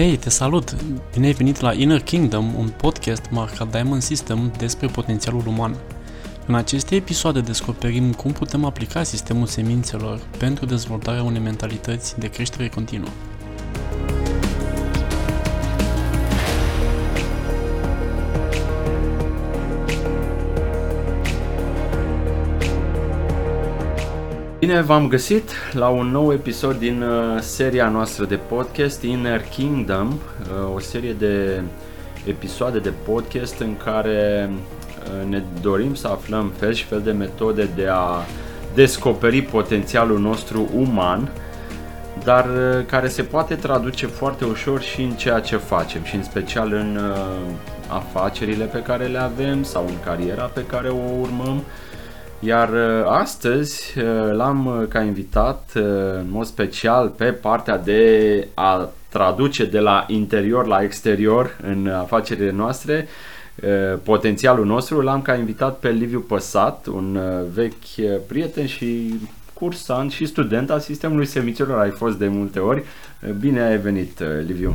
Hei, te salut! Bine ai venit la Inner Kingdom, un podcast marcat Diamond System despre potențialul uman. În aceste episoade descoperim cum putem aplica sistemul semințelor pentru dezvoltarea unei mentalități de creștere continuă. Bine v-am găsit la un nou episod din uh, seria noastră de podcast Inner Kingdom, uh, o serie de episoade de podcast în care uh, ne dorim să aflăm fel și fel de metode de a descoperi potențialul nostru uman, dar care se poate traduce foarte ușor și în ceea ce facem și în special în afacerile pe care le avem sau în cariera pe care o urmăm iar uh, astăzi uh, l-am uh, ca invitat în mod special pe partea de a traduce de la interior la exterior în afacerile noastre potențialul nostru. L-am ca invitat pe Liviu Păsat, un vechi prieten și cursant și student al sistemului serviciilor. Ai fost de multe ori. Bine ai venit, Liviu!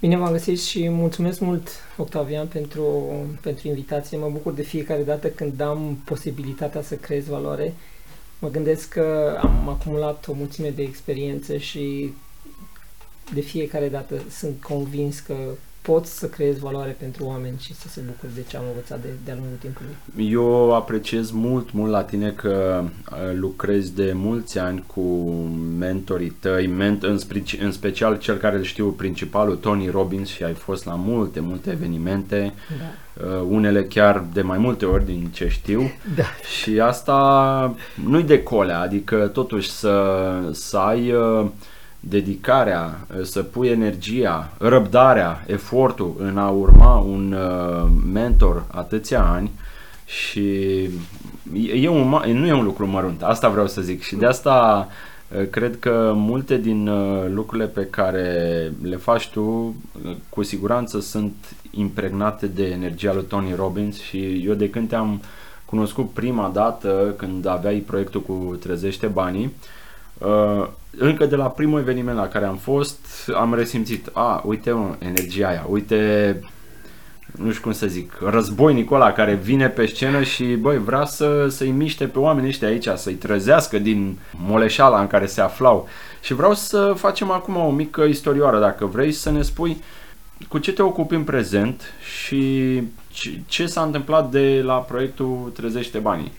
Bine v-am găsit și mulțumesc mult, Octavian, pentru, pentru invitație. Mă bucur de fiecare dată când am posibilitatea să creez valoare. Mă gândesc că am acumulat o mulțime de experiențe și de fiecare dată sunt convins că pot să creez valoare pentru oameni și să se bucure de ce am învățat de, de-a lungul timpului. Eu apreciez mult, mult la tine că uh, lucrezi de mulți ani cu mentorii tăi, ment- în, spe- în special cel care îl știu principalul, Tony Robbins și ai fost la multe, multe evenimente, da. uh, unele chiar de mai multe ori din ce știu da. și asta nu-i de colea, adică totuși să, să ai uh, dedicarea, eh, să pui energia, răbdarea, efortul în a urma un uh, mentor atâția ani și e un, nu e un lucru mărunt, asta vreau să zic. Și de asta uh, cred că multe din uh, lucrurile pe care le faci tu cu siguranță sunt impregnate de energia lui Tony Robbins și eu de când te-am cunoscut prima dată când aveai proiectul cu Trezește Banii, uh, încă de la primul eveniment la care am fost, am resimțit, a, uite mă, energia aia, uite, nu știu cum să zic, războinicul ăla care vine pe scenă și, băi, vrea să, să-i miște pe oamenii ăștia aici, să-i trezească din moleșala în care se aflau. Și vreau să facem acum o mică istorioară, dacă vrei, să ne spui cu ce te ocupi în prezent și ce, ce s-a întâmplat de la proiectul Trezește Banii,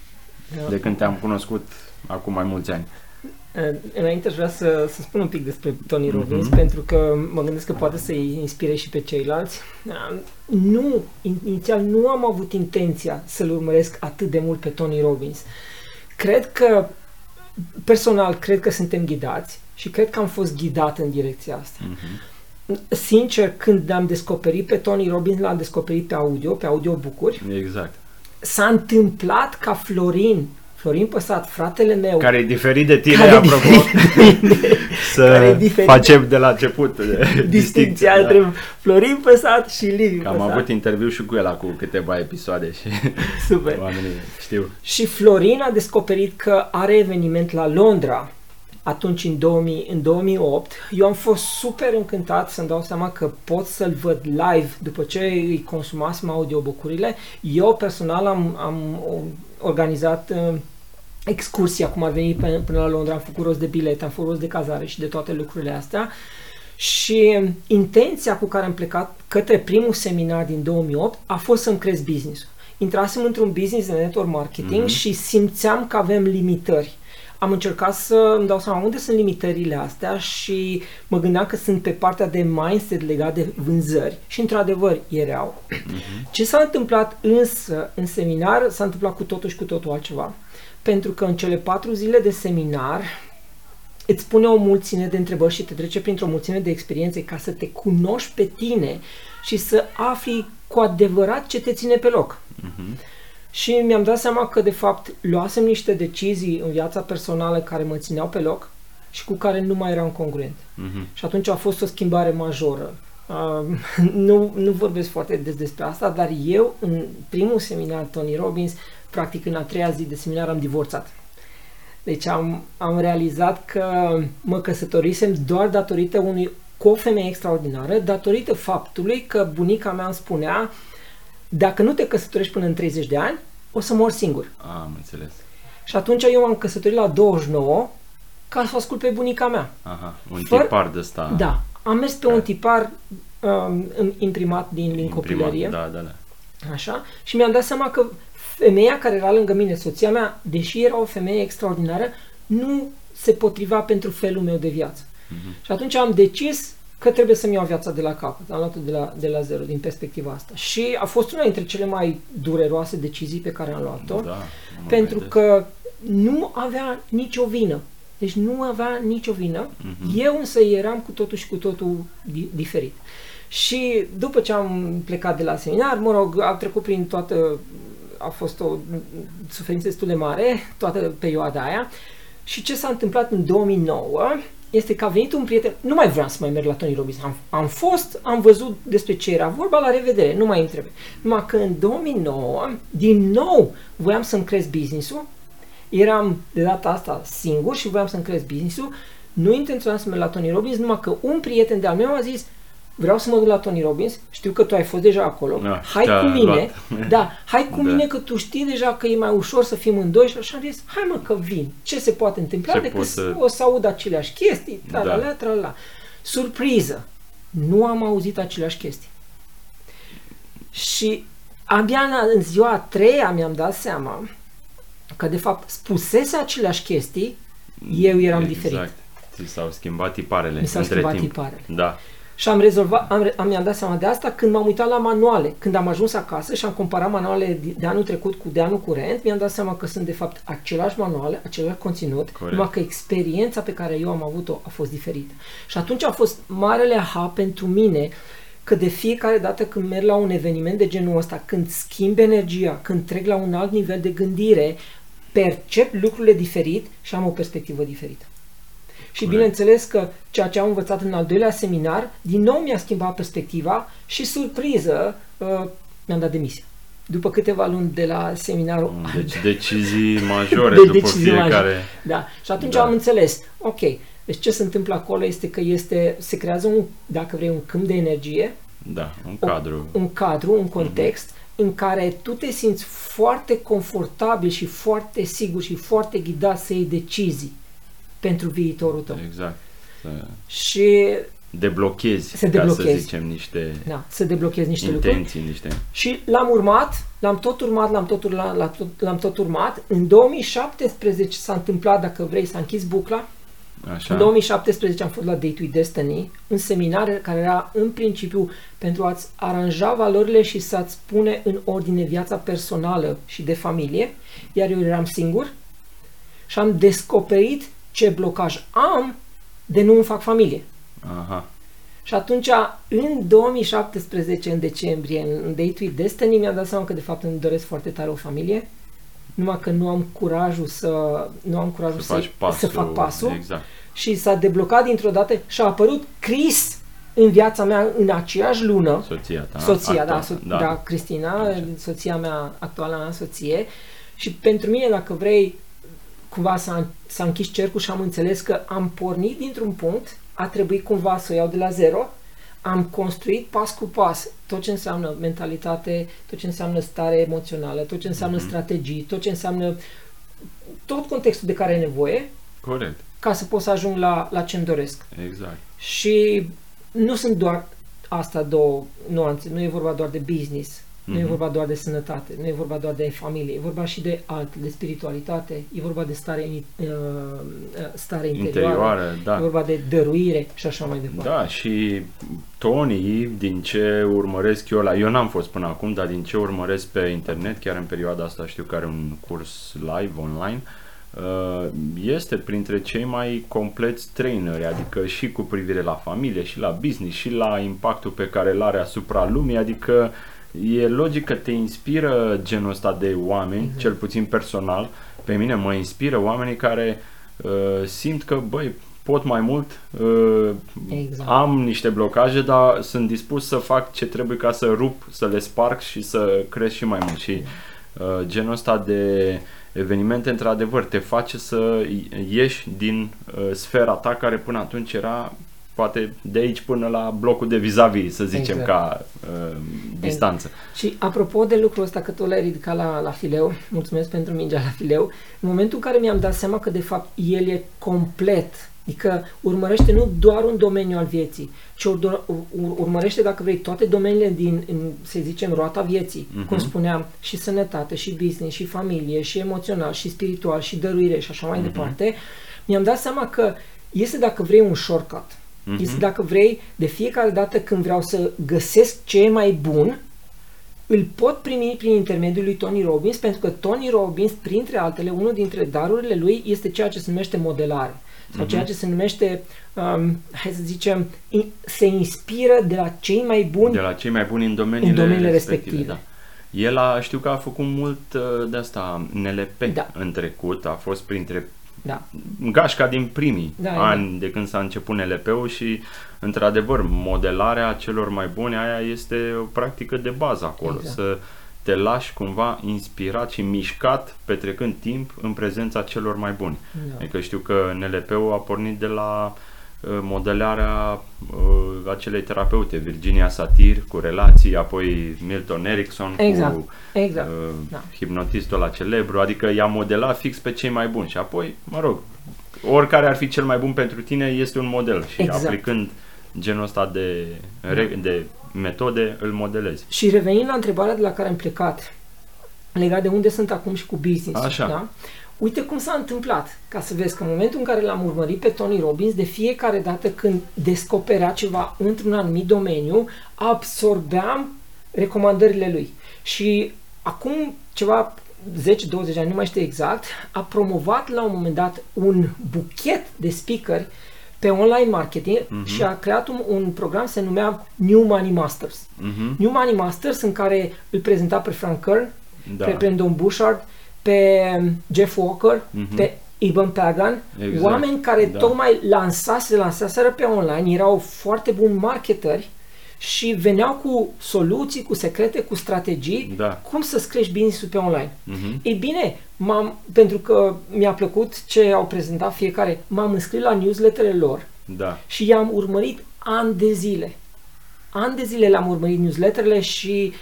de când te-am cunoscut acum mai mulți ani. Înainte aș vrea să, să spun un pic despre Tony Robbins, mm-hmm. pentru că mă gândesc că poate să-i inspire și pe ceilalți. Nu, inițial nu am avut intenția să-l urmăresc atât de mult pe Tony Robbins. Cred că, personal, cred că suntem ghidați și cred că am fost ghidat în direcția asta. Mm-hmm. Sincer, când am descoperit pe Tony Robbins, l-am descoperit pe audio, pe audiobook-uri. Exact. S-a întâmplat ca Florin Florin Păsat, fratele meu... Care e diferit de tine, care apropo. De, să care diferit facem de la început distinția da. între Florin Păsat și Liviu Am Păsat. avut interviu și cu el cu câteva episoade și Super. oamenii știu. Și Florin a descoperit că are eveniment la Londra atunci în, 2000, în 2008, eu am fost super încântat să-mi dau seama că pot să-l văd live după ce îi consumasem audiobook-urile. Eu personal am, am organizat uh, excursia, cum ar veni până, până la Londra, am făcut rost de bilete, am făcut rost de cazare și de toate lucrurile astea. Și intenția cu care am plecat către primul seminar din 2008 a fost să-mi cresc business-ul. Intrasem într-un business de network marketing mm-hmm. și simțeam că avem limitări am încercat să îmi dau seama unde sunt limitările astea și mă gândeam că sunt pe partea de mindset legat de vânzări și într-adevăr erau. Uh-huh. Ce s-a întâmplat însă în seminar s-a întâmplat cu totul și cu totul altceva. Pentru că în cele patru zile de seminar îți pune o mulțime de întrebări și te trece printr-o mulțime de experiențe ca să te cunoști pe tine și să afli cu adevărat ce te ține pe loc. Uh-huh. Și mi-am dat seama că, de fapt, luasem niște decizii în viața personală care mă țineau pe loc și cu care nu mai eram congruent. Uh-huh. Și atunci a fost o schimbare majoră. Uh, nu, nu vorbesc foarte des despre asta, dar eu, în primul seminar Tony Robbins, practic în a treia zi de seminar am divorțat. Deci am, am realizat că mă căsătorisem doar datorită unui cu o femeie extraordinară datorită faptului că bunica mea îmi spunea dacă nu te căsătorești până în 30 de ani, o să mor singur. Am înțeles. Și atunci eu m-am căsătorit la 29 ca să o ascult pe bunica mea. Aha, un Fără- tipar de ăsta. Da, am mers pe un tipar um, imprimat din, din imprimat. copilărie. Da, da, da. Așa? Și mi-am dat seama că femeia care era lângă mine, soția mea, deși era o femeie extraordinară, nu se potriva pentru felul meu de viață. Mhm. Și atunci am decis că trebuie să-mi iau viața de la capăt. Am luat-o de la, de la zero, din perspectiva asta. Și a fost una dintre cele mai dureroase decizii pe care am luat-o, Da, mă pentru gândesc. că nu avea nicio vină. Deci nu avea nicio vină. Mhm. Eu însă eram cu totul și cu totul di- diferit. Și după ce am plecat de la seminar, mă rog, am trecut prin toată, a fost o suferință destul de mare, toată perioada aia. Și ce s-a întâmplat în 2009 este că a venit un prieten, nu mai vreau să mai merg la Tony Robbins, am, am fost, am văzut despre ce era vorba, la revedere, nu mai îmi trebuie. Numai că în 2009, din nou, voiam să-mi cresc business-ul, eram de data asta singur și voiam să-mi cresc business-ul, nu intenționam să merg la Tony Robbins, numai că un prieten de-al meu a zis, vreau să mă duc la Tony Robbins, știu că tu ai fost deja acolo, Da, hai te-a cu mine, luat. da, hai cu Da. mine că tu știi deja că e mai ușor să fim în doi și așa am zis, hai mă că vin, ce se poate întâmpla Ce decât poți să... să- o să aud aceleași chestii, tralala, Da. tralala. Surpriză, nu am auzit aceleași chestii. Și abia în- în ziua a treia mi-am dat seama că de fapt spusese aceleași chestii, eu eram exact. diferit. Ți s-au schimbat tiparele Mi s-au între schimbat timp. tiparele. Da. Și am rezolvat, am, re- am mi-am dat seama de asta când m-am uitat la manuale. Când am ajuns acasă și am comparat manualele de- de anul trecut cu de anul curent, mi-am dat seama că sunt de fapt același manuale, același conținut, Corect. numai că experiența pe care eu am avut-o a fost diferită. Și atunci a fost marele aha pentru mine că de fiecare dată când merg la un eveniment de genul ăsta, când schimb energia, când trec la un alt nivel de gândire, percep lucrurile diferit și am o perspectivă diferită. Și Corect. bineînțeles că ceea ce am învățat în al doilea seminar, din nou mi-a schimbat perspectiva și surpriză uh, mi-am dat demisia. După câteva luni de la seminarul al Deci decizii majore De după decizii fiecare. majore. Da. Și atunci Da. am înțeles, ok, deci ce se întâmplă acolo este că este, se creează un, dacă vrei, un câmp de energie, Da, un o- cadru. un cadru, un context în care tu te simți foarte confortabil și foarte sigur și foarte ghidat să iei decizii pentru viitorul tău. Exact. Să Și deblochezi, Să ca să deblochezi. zicem, niște da, să deblochezi niște lucruri. intenții, niște... Și l-am urmat, l-am tot urmat, l-am tot, urmat, l-am tot, l-am tot urmat. În 2017 s-a întâmplat, dacă vrei, s-a închis bucla. Așa? În 2017 am fost la Date with Destiny, un seminar care era în principiu pentru a-ți aranja valorile și să-ți pune în ordine viața personală și de familie, iar eu eram singur și am descoperit ce blocaj am de nu îmi fac familie. Aha. Și atunci, în 2017, în decembrie, în Date with Destiny, mi-am dat seama că de fapt îmi doresc foarte tare o familie, numai că nu am curajul să, nu am curajul Să să, faci pasul. să fac pasul Exact. și s-a deblocat dintr-o dată și a apărut Chris în viața mea în aceeași lună. Soția ta. soția, da, actuală, so- da, Cristina, Așa. soția mea, actuala mea soție. Și pentru mine, dacă vrei, cumva s-a, s-a închis cercul și am înțeles că am pornit dintr-un punct, a trebuit cumva să o iau de la zero, am construit pas cu pas tot ce înseamnă mentalitate, tot ce înseamnă stare emoțională, tot ce înseamnă Mhm. strategii, tot ce înseamnă tot contextul de care ai nevoie Corect. ca să pot să ajung la, la ce-mi doresc. Exact. Și nu sunt doar asta două nuanțe, nu e vorba doar de business, nu e Mhm. vorba doar de sănătate, nu e vorba doar de familie, e vorba și de alt, de spiritualitate, e vorba de stare, in- uh, uh, stare interioară, Interioară, da. e vorba de dăruire și așa mai departe. Da, și Tony, din ce urmăresc eu la... Eu n-am fost până acum, dar din ce urmăresc pe internet, chiar în perioada asta știu că are un curs live online, uh, este printre cei mai compleți traineri, adică și cu privire la familie, și la business, și la impactul pe care îl are asupra lumii, adică e logic că te inspiră genul ăsta de oameni, Exact. cel puțin personal, pe mine mă inspiră oamenii care uh, simt că, băi, pot mai mult, uh, Exact. am niște blocaje, dar sunt dispus să fac ce trebuie ca să rup, să le sparg și să cresc și mai mult. Și uh, genul ăsta de evenimente, într-adevăr, te face să ieși din uh, sfera ta care până atunci era poate de aici până la blocul de vis-a-vis, să zicem, Exact. ca uh, distanță. Și apropo de lucrul ăsta, că tu l-ai ridicat la, la fileu, mulțumesc pentru mingea la fileu, în momentul în care mi-am dat seama că de fapt el e complet, adică urmărește nu doar un domeniu al vieții, ci ur- ur- urmărește, dacă vrei, toate domeniile din, în, să zicem, roata vieții, Mhm. cum spuneam, și sănătate, și business, și familie, și emoțional, și spiritual, și dăruire și așa mai departe, mi-am dat seama că este, dacă vrei, un shortcut. Este, dacă vrei, de fiecare dată când vreau să găsesc ce e mai bun, îl pot primi prin intermediul lui Tony Robbins, pentru că Tony Robbins, printre altele, unul dintre darurile lui este ceea ce se numește modelare sau ceea ce se numește, um, hai să zicem, in, se inspiră de la cei mai buni. De la cei mai buni în domeniile, În domeniile respective. respective. Da. El a, știu că a făcut mult uh, de asta NLP Da. în trecut, a fost printre Da, gașca din primii Da, ani de când s-a început NLP-ul și într-adevăr modelarea celor mai bune aia este o practică de bază acolo, Exact. să te lași cumva inspirat și mișcat petrecând timp în prezența celor mai buni. Da. Adică știu că NLP-ul a pornit de la uh, modelarea uh, acelei terapeute, Virginia Satir cu relații, apoi Milton Erickson Exact, cu exact, uh, da. hipnotistul la celebru, adică i-a modelat fix pe cei mai buni și apoi, mă rog, oricare ar fi cel mai bun pentru tine este un model și Exact. aplicând genul ăsta de, re- de metode îl modelezi. Și revenind la întrebarea de la care am plecat, legat de unde sunt acum și cu business. Așa. Da? Uite cum s-a întâmplat, ca să vezi că în momentul în care l-am urmărit pe Tony Robbins, de fiecare dată când descoperea ceva într-un anumit domeniu, absorbeam recomandările lui. Și acum ceva 10-20 ani, nu mai știu exact, a promovat la un moment dat un buchet de speakeri pe online marketing Mhm. și a creat un, un program se numea New Money Masters. Mhm. New Money Masters în care îl prezenta pe Frank Kern, Da. pe Brandon Bouchard, pe um, Jeff Walker, Mhm. pe Ibn Pagan, Exact, oameni care da. tocmai lansase, lansaseră pe online, erau foarte buni marketeri și veneau cu soluții, cu secrete, cu strategii, Da. cum să-ți crești business-ul pe online. Mhm. Ei bine, m-am, pentru că mi-a plăcut ce au prezentat fiecare, m-am înscris la newsletterele lor Da. și i-am urmărit ani de zile. Ani de zile le-am urmărit newsletterele și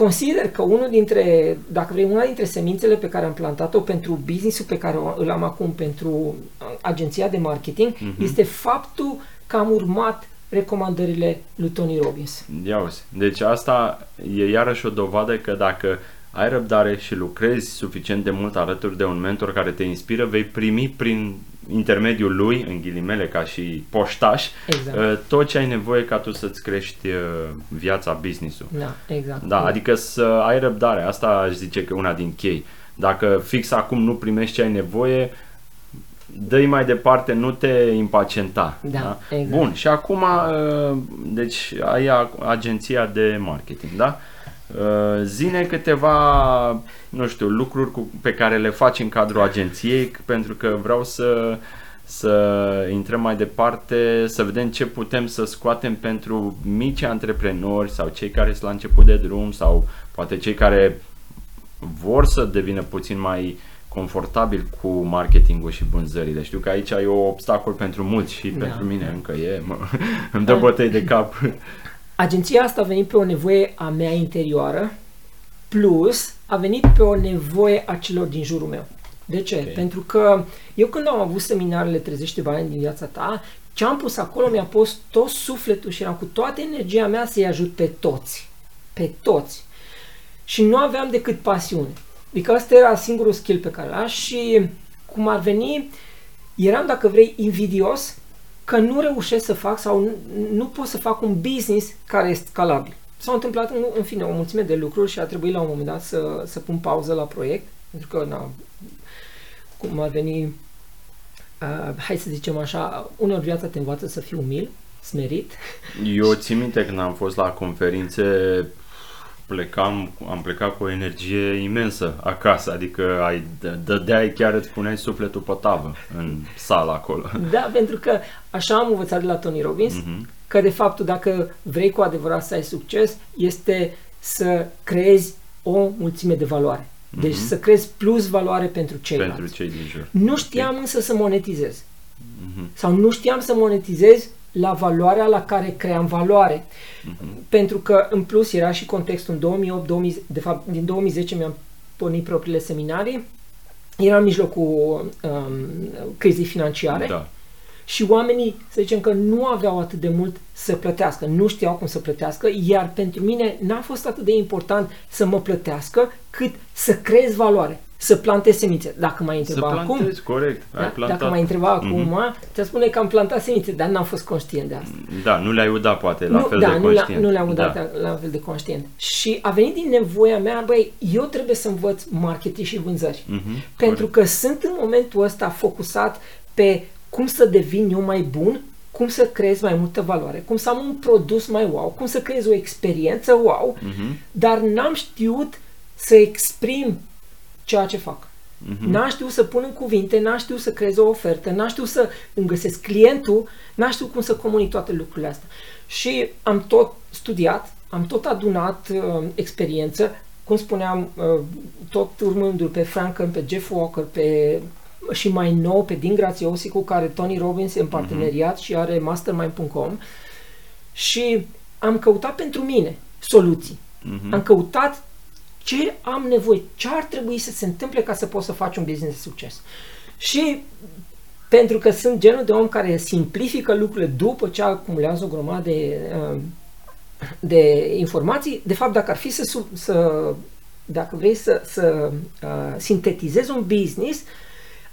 consider că unul dintre, dacă vrei, una dintre semințele pe care am plantat-o pentru business-ul pe care o- îl am acum pentru uh, agenția de marketing Mhm. este faptul că am urmat recomandările lui Tony Robbins. Ia uzi. Deci asta e iarăși o dovadă că dacă ai răbdare și lucrezi suficient de mult alături de un mentor care te inspiră, vei primi prin intermediul lui, în ghilimele ca și poștaș, Exact. uh, tot ce ai nevoie ca tu să-ți crești uh, viața, business-ul. Da, exact. Da, adică să ai răbdare, asta aș zice că e una din chei. Dacă fix acum nu primești ce ai nevoie, dă mai departe, nu te impacienta. Da, exact. Bun, și acum, uh, deci ai a- agenția de marketing, da? Uh, Zine câteva, nu știu, lucruri cu, pe care le faci în cadrul agenției, pentru că vreau să să intrăm mai departe, să vedem ce putem să scoatem pentru mici antreprenori sau cei care sunt la început de drum sau poate cei care vor să devină puțin mai confortabil cu marketingul și vânzările. Știu că aici e un obstacol pentru mulți și Da. pentru mine încă e. Mă, îmi dă bătăi de cap. Agenția asta a venit pe o nevoie a mea interioară, plus a venit pe o nevoie a celor din jurul meu. De ce? Ok. Pentru că eu când am avut seminarele Trezește bani din viața ta, ce am pus acolo mi-a pus tot sufletul și eram cu toată energia mea să-i ajut pe toți. Pe toți. Și nu aveam decât pasiune. Adică asta era singurul skill pe care l-am și cum ar veni, eram, dacă vrei, invidios că nu reușesc să fac sau nu, nu pot să fac un business care este scalabil. S-au întâmplat, în, în fine, o mulțime de lucruri și a trebuit la un moment dat să, să pun pauză la proiect, pentru că, na, cum ar veni, uh, hai să zicem așa, uneori viața te învață să fii umil, smerit. Eu țin minte când am fost la conferințe, plecam, am plecat cu o energie imensă acasă, adică ai, dă- dădeai, chiar îți puneai sufletul pe tavă în sala acolo. Da, pentru că așa am învățat de la Tony Robbins, Mhm. că de fapt dacă vrei cu adevărat să ai succes, este să creezi o mulțime de valoare. Deci să creezi plus valoare pentru ceilalți. Pentru cei din jur. Nu știam însă să monetizez. Mhm. Sau nu știam să monetizez la valoarea la care cream valoare. Uh-huh. Pentru că, în plus, era și contextul în 2008, 2000, de fapt, din 2010 mi-am pornit propriile seminarii, era în mijlocul um, crizei financiare. Da. Și oamenii, să zicem că nu aveau atât de mult să plătească, nu știau cum să plătească, iar pentru mine n-a fost atât de important să mă plătească cât să creez valoare să plantez semințe. Dacă m-ai întrebat să acum, corect, ai da? plantat. dacă m-ai întrebat mm-hmm. acum, te spune că am plantat semințe, dar n-am fost conștient de asta. Da, nu le-ai udat poate la nu, fel da, de nu conștient. Nu le-am udat da. la, la fel de conștient. Și a venit din nevoia mea, băi, eu trebuie să învăț marketing și vânzări. Mm-hmm, pentru corect. că sunt în momentul ăsta focusat pe cum să devin eu mai bun, cum să creez mai multă valoare, cum să am un produs mai wow, cum să creez o experiență wow, mm-hmm. dar n-am știut să exprim ceea ce fac. Mm-hmm. N-aș știut să pun în cuvinte, n-aș știut să creez o ofertă, n-aș știut să îmi găsesc clientul, n-aș știut cum să comunic toate lucrurile astea. Și am tot studiat, am tot adunat uh, experiență, cum spuneam, uh, tot urmându-l pe Franklin, pe Jeff Walker, pe și mai nou pe Dean Graziosi cu care Tony Robbins e în parteneriat mm-hmm. și are mastermind.com și am căutat pentru mine soluții. Mm-hmm. Am căutat ce am nevoie, ce ar trebui să se întâmple ca să pot să faci un business de succes. Și pentru că sunt genul de om care simplifică lucrurile după ce acumulează o grămadă de, de informații, de fapt dacă ar fi să, să dacă vrei să, să uh, sintetizezi un business,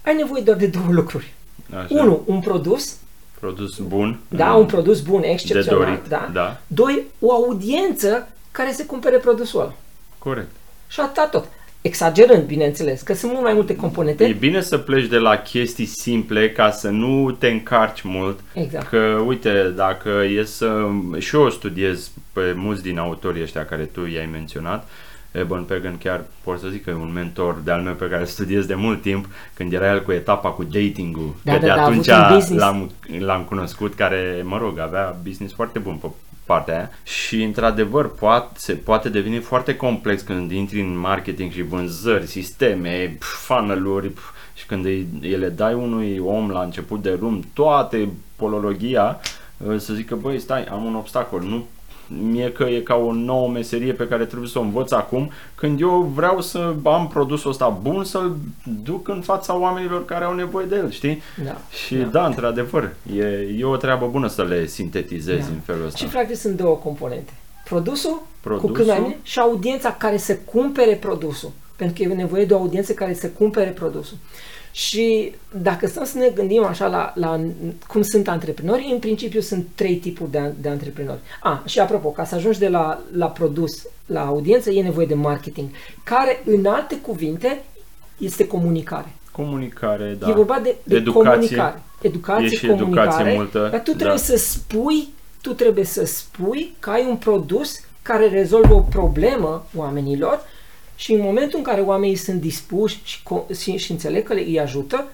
ai nevoie doar de două lucruri. Așa. Unu, un produs. Produs bun. Da, un produs bun, excepțional. De dorit, da. da. Doi, o audiență care să cumpere produsul ăla. Corect. Și atât tot. Exagerând, bineînțeles, că sunt mult mai multe componente. E bine să pleci de la chestii simple ca să nu te încarci mult. Exact. Că, uite, dacă e să... Și eu studiez pe mulți din autorii ăștia care tu i-ai menționat, Eben Pagan chiar pot să zic că e un mentor de-al meu pe care îl studiez de mult timp, când era el cu etapa cu dating-ul, da, că da, de da, atunci l-am, l-am cunoscut, care, mă rog, avea business foarte bun pe partea aia. Și într-adevăr poate, se poate deveni foarte complex când intri în marketing și vânzări, sisteme, funnel-uri și când îi, ele dai unui om la început de rum toate polologia, să zică, băi, stai, am un obstacol, nu mie că e ca o nouă meserie pe care trebuie să o învăț acum, când eu vreau să am produsul ăsta bun, să-l duc în fața oamenilor care au nevoie de el, știi? Da. Și da, da într-adevăr, e, e o treabă bună să le sintetizezi da. în felul ăsta. Și practic sunt două componente. Produsul, produsul, cu cât mai bine, și audiența care să cumpere produsul. Pentru că e nevoie de o audiență care să cumpere produsul. Și dacă stăm să ne gândim așa la, la cum sunt antreprenori, în principiu sunt trei tipuri de, de antreprenori. A, și apropo, ca să ajungi de la, la produs la audiență, e nevoie de marketing, care, în alte cuvinte, este comunicare. Comunicare, da. E vorba de, de educație. comunicare. Educație, e și comunicare. Educație multă, dar tu trebuie da. să spui, tu trebuie să spui că ai un produs care rezolvă o problemă oamenilor și în momentul în care oamenii sunt dispuși și, și, și înțeleg că le, îi ajută,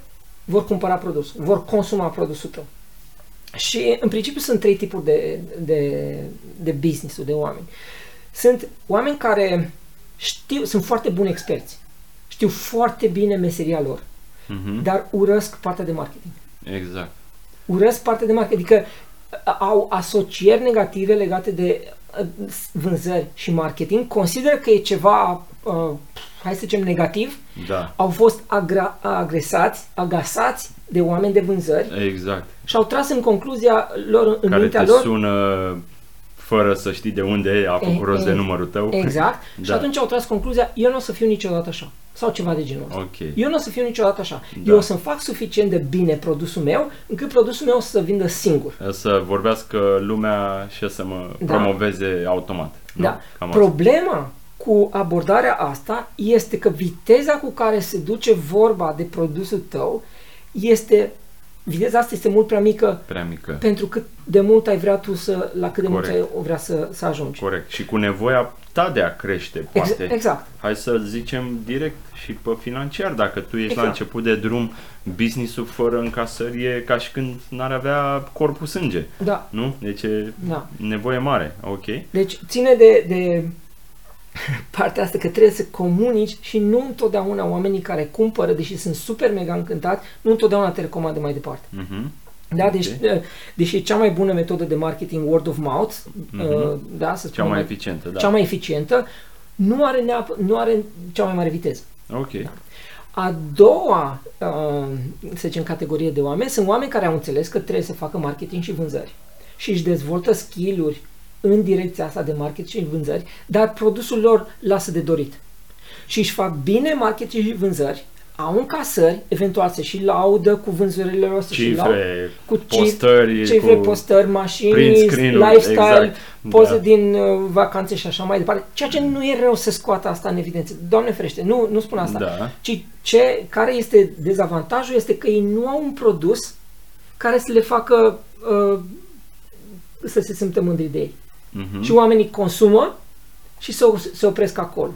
vor cumpăra produsul, vor consuma produsul tău. Și în principiu sunt trei tipuri de, de, de business de oameni. Sunt oameni care știu, sunt foarte buni experți, știu foarte bine meseria lor, uh-huh. dar urăsc partea de marketing. Exact. Urăsc partea de marketing, adică au asocieri negative legate de vânzări și marketing, consideră că e ceva, uh, hai să zicem, negativ, da. au fost agra- agresați, agasați de oameni de vânzări exact. și au tras în concluzia lor, în Care mintea te lor... sună fără să știi de unde a făcut rost de numărul tău. Exact. da. Și atunci au tras concluzia, eu nu o să fiu niciodată așa. Sau ceva de genul ăsta. Okay. Eu nu o să fiu niciodată așa. Da. Eu o să-mi fac suficient de bine produsul meu, încât produsul meu să vindă singur. Să vorbească lumea și să mă Da. promoveze automat. Nu? Da. Cam asta. Problema cu abordarea asta este că viteza cu care se duce vorba de produsul tău este viteza asta este mult prea mică Prea mică. pentru cât de mult ai vrea tu să, la cât de Corect. mult ai o vrea să, să ajungi. Corect. Și cu nevoia ta de a crește, Ex- poate. exact. Hai să zicem direct și pe financiar. Dacă tu ești Exact. la început de drum, business-ul fără încasări e ca și când n-ar avea corpul sânge. Da. Nu? Deci e Da. nevoie mare. Ok. Deci ține de, de partea asta că trebuie să comunici și nu întotdeauna oamenii care cumpără, deși sunt super mega încântați, nu întotdeauna te recomandă mai departe. Mhm. Da, deci, uh, deși e cea mai bună metodă de marketing word of mouth, uh, da, să Cea spunem, mai eficientă, da. cea mai eficientă, nu are, neap- nu are cea mai mare viteză. Ok. A doua, uh, să zicem, categorie de oameni sunt oameni care au înțeles că trebuie să facă marketing și vânzări și își dezvoltă skill-uri în direcția asta de marketing și vânzări, dar produsul lor lasă de dorit. Și își fac bine marketing și vânzări, au încasări, eventual se și laudă cu vânzările lor, se și laudă Cifre, cu cif- postări, cifre, cu... postări, mașini, print screen-uri, lifestyle, exact, poze da. din uh, vacanțe și așa mai departe. Ceea ce nu e rău să scoată asta în evidență. Doamne ferește, nu, nu spun asta. Da. Ci ce, care este dezavantajul este că ei nu au un produs care să le facă uh, să se simtă mândri de ei. Mhm. Și oamenii consumă și se, se opresc acolo.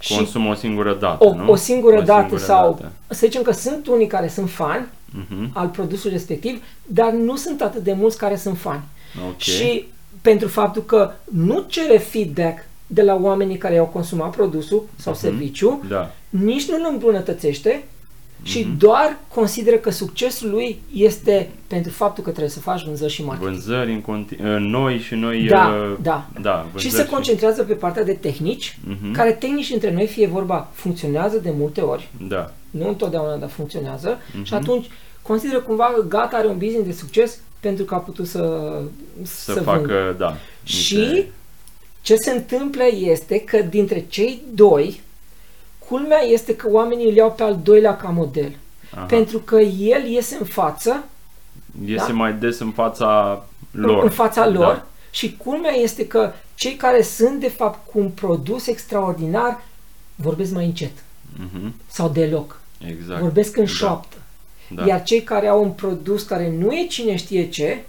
Și Consum o singură dată, o, nu? o singură dată sau dată. să zicem că sunt unii care sunt fani Mhm. al produsului respectiv, dar nu sunt atât de mulți care sunt fani. Ok. Și pentru faptul că nu cere feedback de la oamenii care au consumat produsul sau serviciu, Da. nici nu îl îmbunătățește și Mhm. doar consideră că succesul lui este pentru faptul că trebuie să faci vânzări și marketing. Vânzări în continu- uh, noi și noi... Da, uh, da. da și vânzări se concentrează pe partea de tehnici, Mhm. care tehnici între noi, fie vorba, funcționează de multe ori, Da. nu întotdeauna, dar funcționează Mhm. și atunci consideră cumva că gata, are un business de succes pentru că a putut să, Să, să facă, vândă. da. Și niște- ce se întâmplă este că dintre cei doi, culmea este că oamenii îl iau pe al doilea ca model. Aha. Pentru că el iese în față, Iese da? mai des în fața lor. în fața lor Da. și culmea este că cei care sunt de fapt cu un produs extraordinar vorbesc mai încet Mhm. sau deloc. Exact. Vorbesc în Da. șoaptă. Da. Iar cei care au un produs care nu e cine știe ce,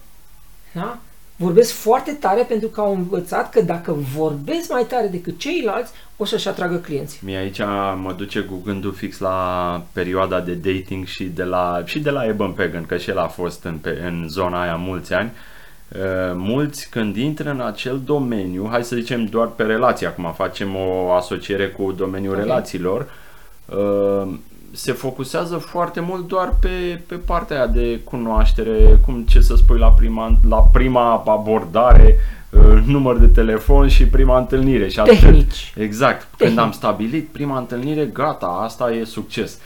da? Vorbesc foarte tare pentru că au învățat că dacă vorbesc mai tare decât ceilalți, o să-și atragă clienți. Mie aici mă duce cu gândul fix la perioada de dating și de la, și de la Eben Pagan, că și el a fost în, pe, în zona aia mulți ani. Uh, mulți când intră în acel domeniu, hai să zicem doar pe relații, acum facem o asociere cu domeniul Ok. relațiilor, uh, se focusează foarte mult doar pe, pe partea aia de cunoaștere, cum ce să spui la prima, la prima abordare, uh, număr de telefon și prima întâlnire. Și atât. Tehnici. Exact. Când Tehnic. am stabilit prima întâlnire, gata, asta e succes.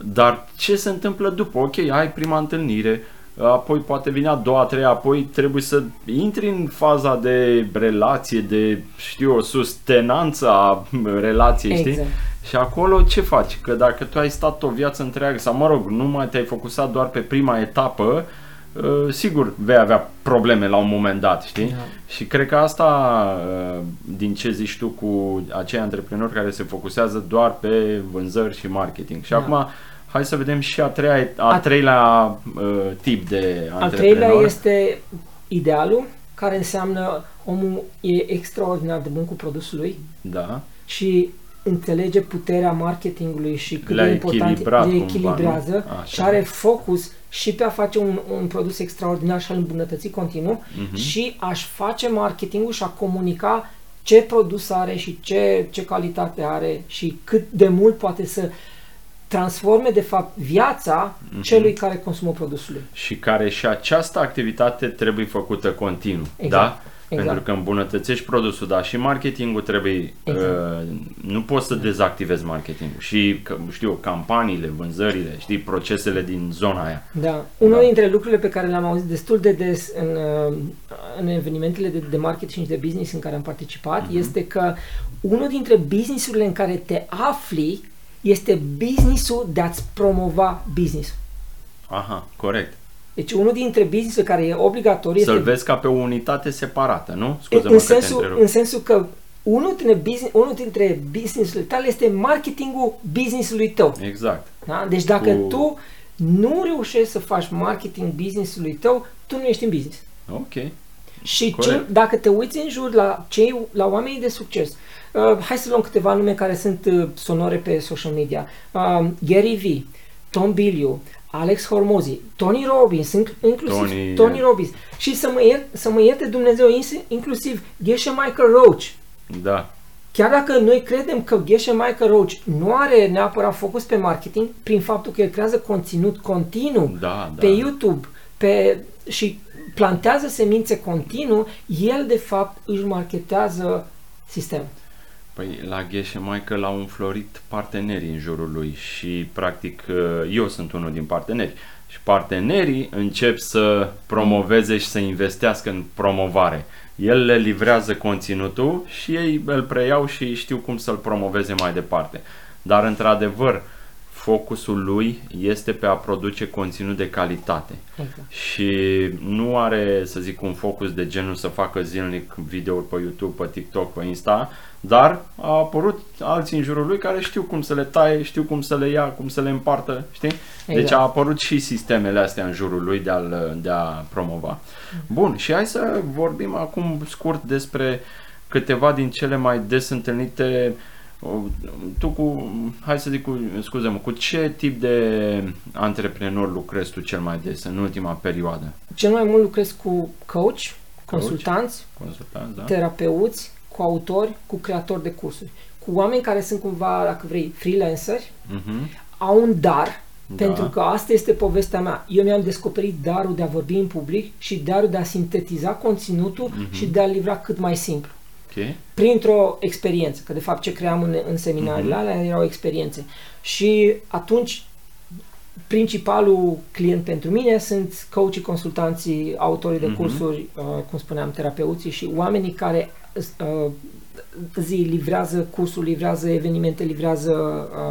Dar ce se întâmplă după? Ok, ai prima întâlnire, apoi poate vine a doua, a treia, apoi trebuie să intri în faza de relație, de, știu eu, sustenanță a relației, știi? Exact. Și acolo ce faci? Că dacă tu ai stat o viață întreagă, sau mă rog, nu mai te-ai focusat doar pe prima etapă, uh, sigur vei avea probleme la un moment dat, știi? Da. Și cred că asta, uh, din ce zici tu cu acei antreprenori care se focusează doar pe vânzări și marketing. Și Da. acum, hai să vedem și a, treia, a, A- treilea uh, tip de Al antreprenor. treilea este idealul, care înseamnă omul e extraordinar de bun cu produsul lui Da, și înțelege puterea marketingului și cât Le-a de important echilibrat le cumva, echilibrează nu? Așa. și are focus și pe a face un, un produs extraordinar și a-l îmbunătăți continuu Mhm. și a-și face marketingul și a comunica ce produs are și ce, ce calitate are și cât de mult poate să transforme de fapt viața Mhm. celui care consumă produsul lui. și care și această activitate trebuie făcută continuu, Exact, da? Exact. Pentru că îmbunătățești produsul, dar și marketingul trebuie, Exact. uh, nu poți să dezactivezi marketingul și, că, știu, campaniile, vânzările, știi, procesele din zona aia. Da. Unul Da. dintre lucrurile pe care le-am auzit destul de des în, uh, în evenimentele de, de marketing și de business în care am participat Mhm. este că unul dintre businessurile în care te afli este businessul de a-ți promova business. Aha, corect. Deci unul dintre businessul care e obligatoriu Să-l este vezi ca pe o unitate separată, nu? în, Scuze-mă în, că te sensul, întrerup. în sensul că unul dintre, business, unul dintre businessurile tale este marketingul businessului tău. Exact. Da? Deci dacă Cu- tu nu reușești să faci marketing businessului tău, tu nu ești în business. Ok. Și Corect. ce, dacă te uiți în jur la, cei, la oamenii de succes, uh, hai să luăm câteva nume care sunt uh, sonore pe social media. Uh, Gary V, Tom Billiu, Alex Hormozi, Tony Robbins, inc- inclusiv Tony- Tony, Tony Robbins și să mă, iert, să mă ierte Dumnezeu, ins- inclusiv Geshe Michael Roach. Da. Chiar dacă noi credem că Geshe Michael Roach nu are neapărat focus pe marketing, prin faptul că el creează conținut continuu Da, da. pe YouTube, pe, și plantează semințe continuu, el de fapt își marketează sistemul. Păi la Gheșe mai că l-au înflorit partenerii în jurul lui și practic eu sunt unul din parteneri și partenerii încep să promoveze și să investească în promovare. El le livrează conținutul și ei îl preiau și știu cum să-l promoveze mai departe. Dar într-adevăr, focusul lui este pe a produce conținut de calitate. Exact. Și nu are, să zic, un focus de genul să facă zilnic videouri pe YouTube, pe TikTok, pe Insta, dar au apărut alții în jurul lui care știu cum să le taie, știu cum să le ia, cum să le împartă, știi? Exact. Deci a apărut și sistemele astea în jurul lui de a, de a promova. Bun, și hai să vorbim acum scurt despre câteva din cele mai des întâlnite tu cu, hai să zic cu, scuze cu ce tip de antreprenor lucrezi tu cel mai des în ultima perioadă? Cel mai mult lucrez cu coach, consultanți, consultanți da? terapeuți, cu autori, cu creatori de cursuri, cu oameni care sunt cumva, dacă vrei, freelanceri, uh-huh. au un dar, da. pentru că asta este povestea mea. Eu mi-am descoperit darul de a vorbi în public și darul de a sintetiza conținutul uh-huh. și de a livra cât mai simplu. Okay. Printr-o experiență, că de fapt ce cream în, în seminariile uh-huh. alea erau experiențe. Și atunci principalul client pentru mine sunt coachii, consultanții, autorii de uh-huh. cursuri, uh, cum spuneam, terapeuții și oamenii care uh, zi livrează cursul, livrează evenimente, livrează...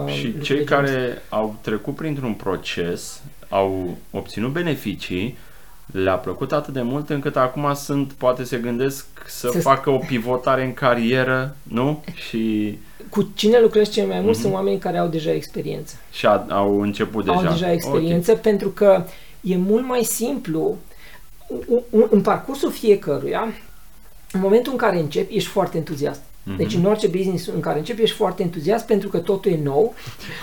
Uh, și cei care au trecut printr-un proces, au obținut beneficii, le-a plăcut atât de mult încât acum sunt, poate se gândesc să se facă o pivotare în carieră, nu? Și... Cu cine lucrezi cel mai mult mm-hmm. sunt oameni care au deja experiență. Și a, au început deja. Au deja experiență okay. pentru că e mult mai simplu în parcursul fiecăruia în momentul în care începi, ești foarte entuziast. Mm-hmm. Deci în orice business în care începi, ești foarte entuziast pentru că totul e nou.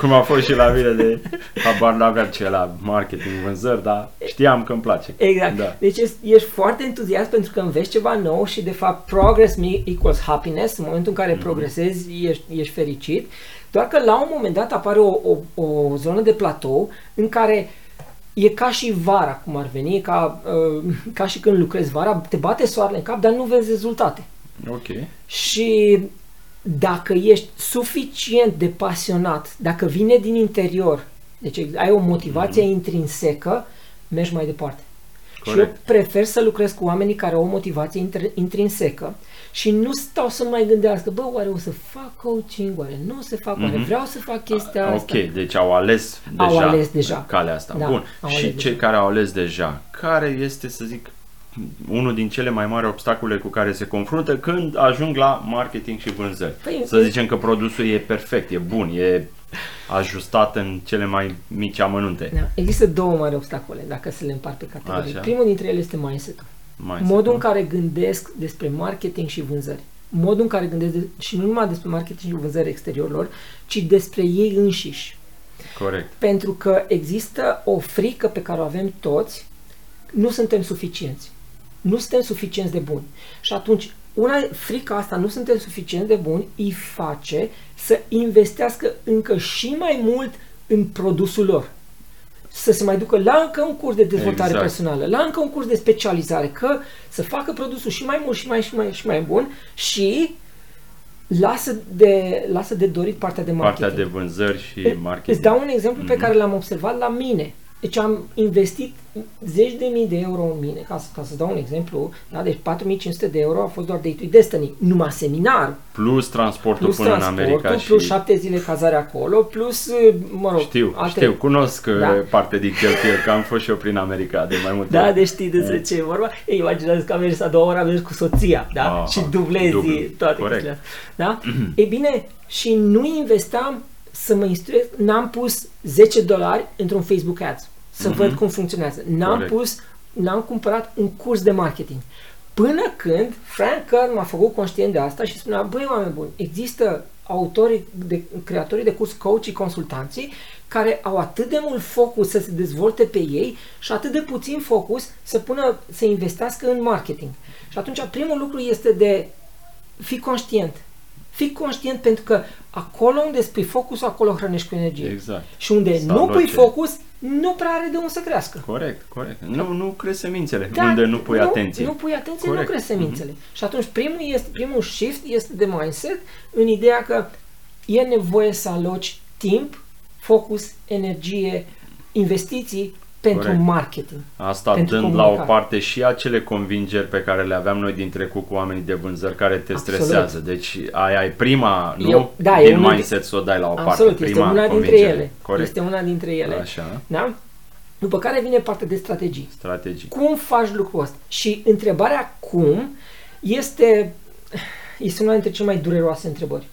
Cum a fost și la mine de habar n-aveam ce la marketing, vânzări, dar știam că îmi place. Exact. Da. Deci ești foarte entuziast pentru că înveți ceva nou și de fapt progress equals happiness. În momentul în care mm-hmm. progresezi, ești, ești fericit. Doar că la un moment dat apare o, o, o zonă de platou în care e ca și vara, cum ar veni, ca, uh, ca și când lucrezi vara, te bate soarele în cap, dar nu vezi rezultate. Ok. Și dacă ești suficient de pasionat, dacă vine din interior, deci ai o motivație mm-hmm. intrinsecă, mergi mai departe. Corect. Și eu prefer să lucrez cu oamenii care au o motivație intrinsecă și nu stau să mai gândească, bă, oare o să fac coaching, oare nu o să fac, mm-hmm. oare mhm. vreau să fac chestia asta. Ok, deci au ales deja, au ales deja. calea asta. Da, Bun, și cei deja. care au ales deja, care este, să zic, unul din cele mai mari obstacole cu care se confruntă când ajung la marketing și vânzări. Păi, să zicem că produsul e perfect, e bun, e ajustat în cele mai mici amănunte. Da. Există două mari obstacole, dacă să le împart pe categorii. Așa. Primul dintre ele este mindset-ul. mindset Modul în care gândesc despre marketing și vânzări. Modul în care gândesc de, și nu numai despre marketing și vânzări exteriorilor, ci despre ei înșiși. Corect. Pentru că există o frică pe care o avem toți, nu suntem suficienți. Nu suntem suficienți de buni. Și atunci una, frica asta, nu suntem suficient de buni, îi face să investească încă și mai mult în produsul lor. Să se mai ducă la încă un curs de dezvoltare exact. personală, la încă un curs de specializare, că să facă produsul și mai mult și mai și mai și mai bun și lasă de, lasă de dorit partea de marketing. Partea de vânzări și marketing. Îți dau un exemplu mm-hmm. pe mhm. care l-am observat la mine. Deci am investit zeci de mii de euro în mine, ca să, ca să dau un exemplu, da? deci 4500 de euro a fost doar Day to Destiny, numai seminar. Plus transportul plus până transportul, în America plus și... șapte zile cazare acolo, plus, mă rog, Știu, alte... știu, cunosc da? parte din cheltuieli, că am fost și eu prin America de mai multe Da, deci știi despre ce e vorba? Ei, imaginează că mergi a doua ori, mergi cu soția, da? Ah, și dublezi dublu. toate chestiile Da? Ei bine, și nu investeam să mă instruiesc, n-am pus 10 dolari într-un Facebook Ads să mm-hmm. văd cum funcționează. N-am Corect. pus, n-am cumpărat un curs de marketing. Până când Frank Kern m-a făcut conștient de asta și spunea, băi oameni buni, există autorii, de, creatorii de curs, coach și consultanții care au atât de mult focus să se dezvolte pe ei și atât de puțin focus să pună, să investească în marketing. Și atunci primul lucru este de fi conștient. Fi conștient pentru că acolo unde spui focus, acolo hrănești cu energie. Exact. Și unde Să nu pui aloce. focus, nu prea are de unde să crească. Corect, corect. Nu, nu crezi semințele Da, unde nu pui atenție. Nu pui atenție, Corect. Mhm. nu crezi semințele. Și atunci primul, este, primul shift este de mindset în ideea că e nevoie să aloci timp, focus, energie, investiții pentru Corect. marketing. Asta pentru dând la o comunicare. parte și acele convingeri pe care le aveam noi din trecut cu oamenii de vânzări care te Absolut. stresează. Deci ai, ai prima, nu? Eu- da, e din unul mindset să o dai la o parte. Absolut, este prima una dintre convingere. ele. Corect. Este una dintre ele. Așa, Da? După care vine partea de strategii. strategii. Cum faci lucrul ăsta? Și întrebarea cum este, este una dintre cele mai dureroase întrebări.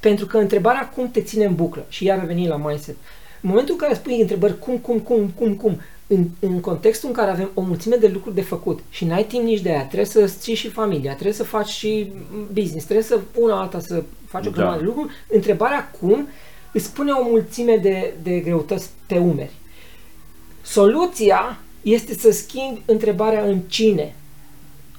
Pentru că întrebarea cum te ține în buclă și iar reveni la mindset. În momentul în care spui întrebări cum, cum, cum, cum, cum, în, în contextul în care avem o mulțime de lucruri de făcut și n-ai timp nici de aia, trebuie să ții și familia, trebuie să faci și business, trebuie să una alta să faci o Da. grămadă de lucruri, întrebarea cum îți pune o mulțime de, de greutăți pe umeri. Soluția este să schimbi întrebarea în cine.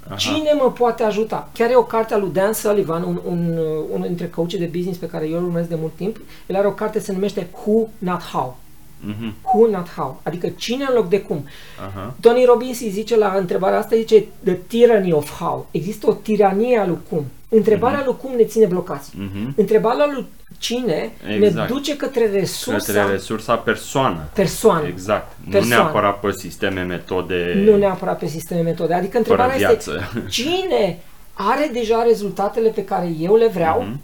Aha. Cine mă poate ajuta? Chiar e o carte a lui Dan Sullivan, un, un, uh, unul dintre coachii de business pe care eu îl urmez de mult timp. El are o carte se numește Who, Not How. Mhm. Who, not how. Adică cine în loc de cum. Aha. Tony Robbins îi zice la întrebarea asta, zice The Tyranny of How. Există o tiranie a lui cum. Întrebarea lui cum ne ține blocați. Mhm. Întrebarea lui cine ne Exact. duce către resursa Către resursa persoană. persoană. Exact. Nu Persoană. neapărat pe sisteme, metode Nu neapărat pe sisteme metode. Adică fără întrebarea este viață. cine are deja rezultatele pe care eu le vreau Mhm.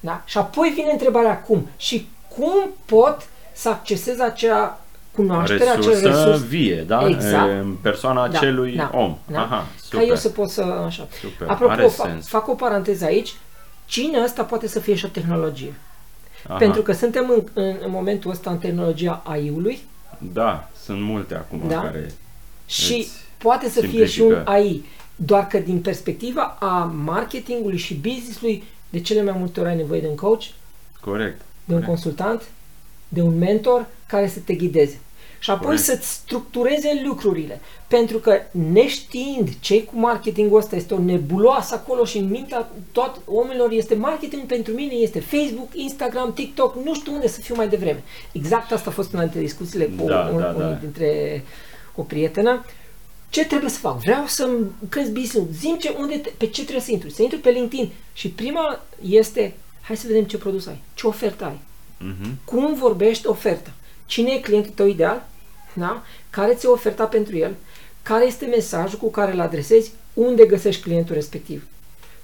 da? și apoi vine întrebarea cum și cum pot să accesez acea cunoaștere, acel Resursă resurs vie, da? Exact. În persoana Da, acelui da, om. da. Aha, ca super. eu să pot să așa. Super, Apropo, are fac, sens. fac o paranteză aici. Cine ăsta poate să fie și o tehnologie? Aha. Pentru că suntem în, în, în momentul ăsta în tehnologia AI-ului Da, sunt multe acum Da. care... și Îți poate să fie și un simplifică. AI. Doar că din perspectiva a marketingului și businessului, de cele mai multe ori ai nevoie de un coach, Corect. de un corect. consultant, de un mentor care să te ghideze. Și apoi Corect. să-ți structureze lucrurile. Pentru că neștiind ce cu marketingul ăsta este o nebuloasă acolo și în mintea tot oamenilor este marketing pentru mine, este Facebook, Instagram, TikTok, nu știu unde să fiu mai devreme. Exact asta a fost una dintre discuțiile cu Da, un, da, unul da. dintre o prietenă. Ce trebuie să fac? Vreau să-mi cresc business Zim ce, unde te, pe ce trebuie să intru. Să intru pe LinkedIn. Și prima este, hai să vedem ce produs ai, ce ofertă ai Mhm. cum vorbești oferta. Cine e clientul tău ideal? Da? Care ți-e oferta pentru el? Care este mesajul cu care îl adresezi? Unde găsești clientul respectiv?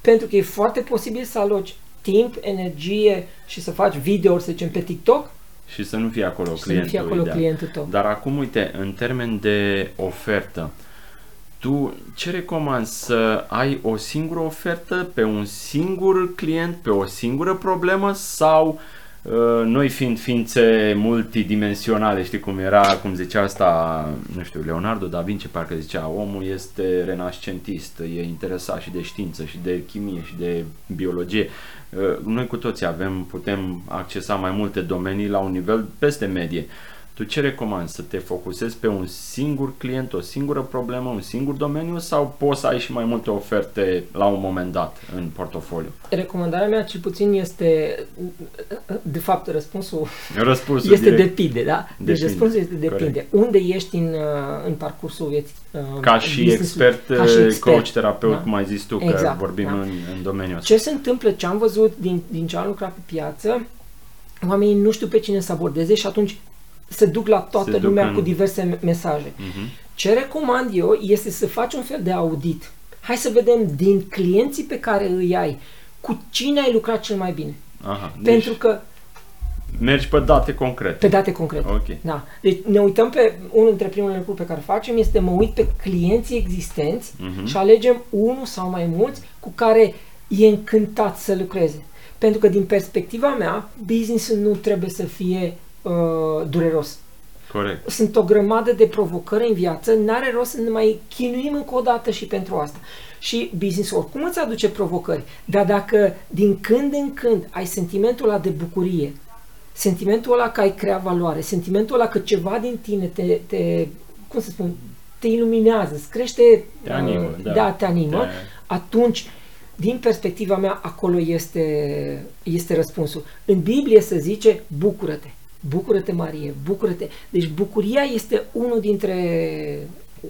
Pentru că e foarte posibil să aloci timp, energie și să faci videouri, să zicem, pe TikTok Și să nu fie acolo și să nu clientul fie acolo ideal. clientul tău. Dar acum, uite, în termen de ofertă, tu ce recomanzi să ai o singură ofertă pe un singur client, pe o singură problemă sau uh, noi fiind ființe multidimensionale, știi cum era, cum zicea asta, nu știu, Leonardo da Vinci parcă zicea, omul este renascentist, e interesat și de știință și de chimie și de biologie. Uh, Noi cu toții avem, putem accesa mai multe domenii la un nivel peste medie. Tu ce recomanzi? Să te focusezi pe un singur client, o singură problemă, un singur domeniu sau poți să ai și mai multe oferte la un moment dat în portofoliu? Recomandarea mea, cel puțin, este, de fapt, răspunsul Răspunsul este direct. depinde, da? Deci Depinde, răspunsul este depinde. corect. Unde ești în, uh, în parcursul vieții? uh, Ca și business-ului? expert, Ca și eh, expert, coach, terapeut, da. cum ai zis tu, că Exact, vorbim da. în, în domeniul ăsta. Ce se întâmplă, ce am văzut din, din ce am lucrat pe piață, oamenii nu știu pe cine să abordeze și atunci se duc la toată Se duc lumea în- cu diverse mesaje. Mhm. Ce recomand eu este să faci un fel de audit. Hai să vedem din clienții pe care îi ai, cu cine ai lucrat cel mai bine. Aha, deci Pentru că mergi pe date concrete. pe date concrete. Ok. Da. Deci ne uităm pe unul dintre primele lucruri pe care facem este mă uit pe clienții existenți Mhm. și alegem unul sau mai mulți cu care e încântat să lucreze. Pentru că din perspectiva mea, business nu trebuie să fie uh, dureros. Corect. Sunt o grămadă de provocări în viață, n-are rost să ne mai chinuim încă o dată și pentru asta. Și business oricum îți aduce provocări, dar dacă din când în când ai sentimentul ăla de bucurie, sentimentul ăla că ai creat valoare, sentimentul ăla că ceva din tine te, te cum să spun, te iluminează, îți crește, Te animă, uh, da. da, te animă, Te- atunci din perspectiva mea, acolo este, este răspunsul. În Biblie se zice bucură-te, bucură-te Marie, bucură-te. Deci bucuria este unul dintre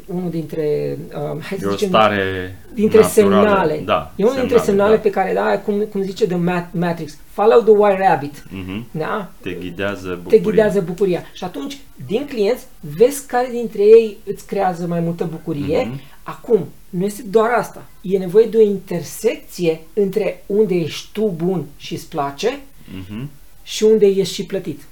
unul dintre, uh, hai să e zicem, stare dintre naturală. semnale. Da, e unul dintre semnale da. pe care, da, cum, cum zice The Mat- Matrix, follow the white rabbit. Mhm. Da? Te ghidează Te bucuria. ghidează bucuria. Și atunci, din clienți, vezi care dintre ei îți creează mai multă bucurie. Mhm. Acum, nu este doar asta. E nevoie de o intersecție între unde ești tu bun și îți place Mhm. și unde ești și plătit.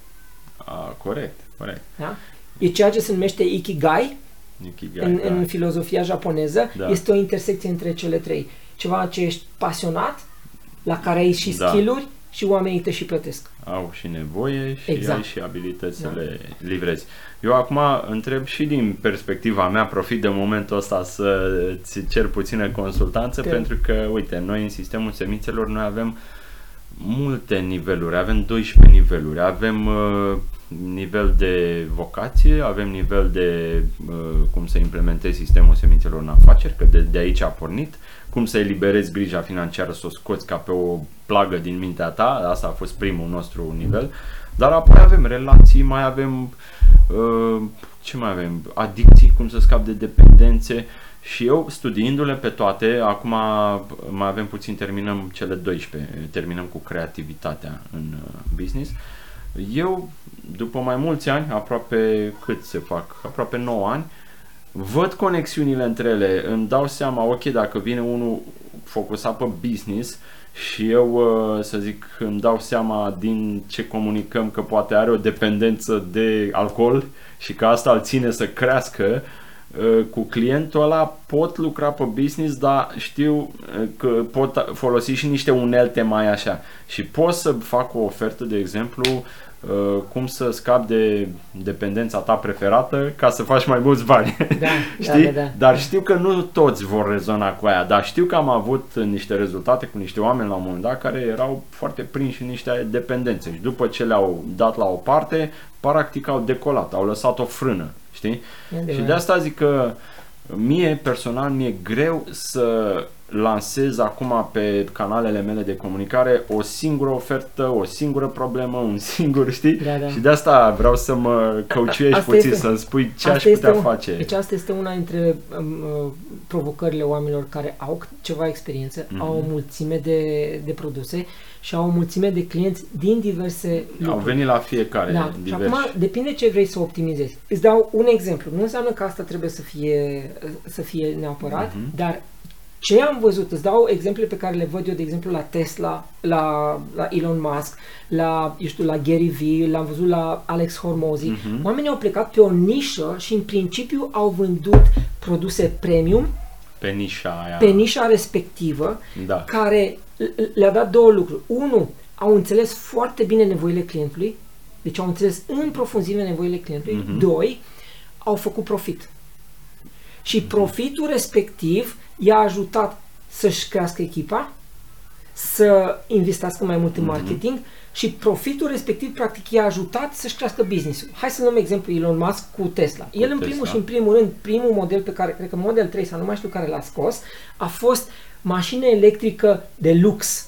A, corect, corect. Da? E ceea ce se numește Ikigai, Ikigai, în, da. în filozofia japoneză, Da. este o intersecție între cele trei. Ceva ce ești pasionat, la care ai și Da. skill-uri și oamenii te și plătesc. au și nevoie și Exact. ai și abilități să le livrezi. Eu acum întreb și din perspectiva mea, profit de momentul ăsta să ți cer puțină consultanță, Te- pentru că, uite, noi în sistemul semințelor, noi avem multe niveluri, avem 12 niveluri, avem uh, nivel de vocație, avem nivel de uh, cum să implementezi sistemul semințelor în afaceri, că de, de aici a pornit, cum să eliberezi grija financiară, să o scoți ca pe o plagă din mintea ta, asta a fost primul nostru nivel, dar apoi avem relații, mai avem uh, ce mai avem, adicții, cum să scap de dependențe. Și eu studiindu-le pe toate, acum mai avem puțin, terminăm cele 12, terminăm cu creativitatea în uh, business. Eu, după mai mulți ani, aproape cât se fac, aproape 9 ani, văd conexiunile între ele, îmi dau seama, ok, dacă vine unul focusat pe business și eu, uh, să zic, îmi dau seama din ce comunicăm că poate are o dependență de alcool și că asta îl ține să crească, uh, cu clientul ăla pot lucra pe business, dar știu uh, că pot folosi și niște unelte mai așa. Și pot să fac o ofertă, de exemplu, uh, cum să scap de dependența ta preferată ca să faci mai mulți bani. Da, Știi? da, da, da. Dar știu că nu toți vor rezona cu aia, dar știu că am avut niște rezultate cu niște oameni la un moment dat care erau foarte prinși în niște dependențe și după ce le-au dat la o parte, practic au decolat, au lăsat o frână, știi? E Și adevărat. de asta zic că mie personal mi-e greu să lansez acum pe canalele mele de comunicare o singură ofertă, o singură problemă, un singur, știi? Da, da. Și de asta vreau să mă căuciuiești Asta puțin, este- să-mi spui ce Asta aș putea este un- face. Deci asta este una dintre um, uh, provocările oamenilor care au ceva experiență, Mhm. au o mulțime de, de produse și au o mulțime de clienți din diverse Au lucruri. venit la fiecare Da, și diversi. acum depinde ce vrei să optimizezi. Îți dau un exemplu. Nu înseamnă că asta trebuie să fie, să fie neapărat, Mhm. dar ce am văzut, îți dau exemple pe care le văd eu, de exemplu, la Tesla, la, la Elon Musk, la, eu știu, la Gary Vee, l-am văzut la Alex Hormozy. Mhm. Oamenii au plecat pe o nișă și în principiu au vândut produse premium Pe nișa aia. pe nișa respectivă, Da. care l- le-a dat două lucruri. Unu, au înțeles foarte bine nevoile clientului, deci au înțeles în profunzime nevoile clientului. Mhm. Doi, au făcut profit. Mhm. Și profitul respectiv i-a ajutat să-și crească echipa, să investească mai mult în Mhm. marketing și profitul respectiv practic i-a ajutat să-și crească business-ul. Hai să luăm exemplu Elon Musk cu Tesla. El în primul Tesla. și în primul rând, primul model pe care, cred că Model 3 sau nu mai știu care l-a scos, a fost mașină electrică de lux.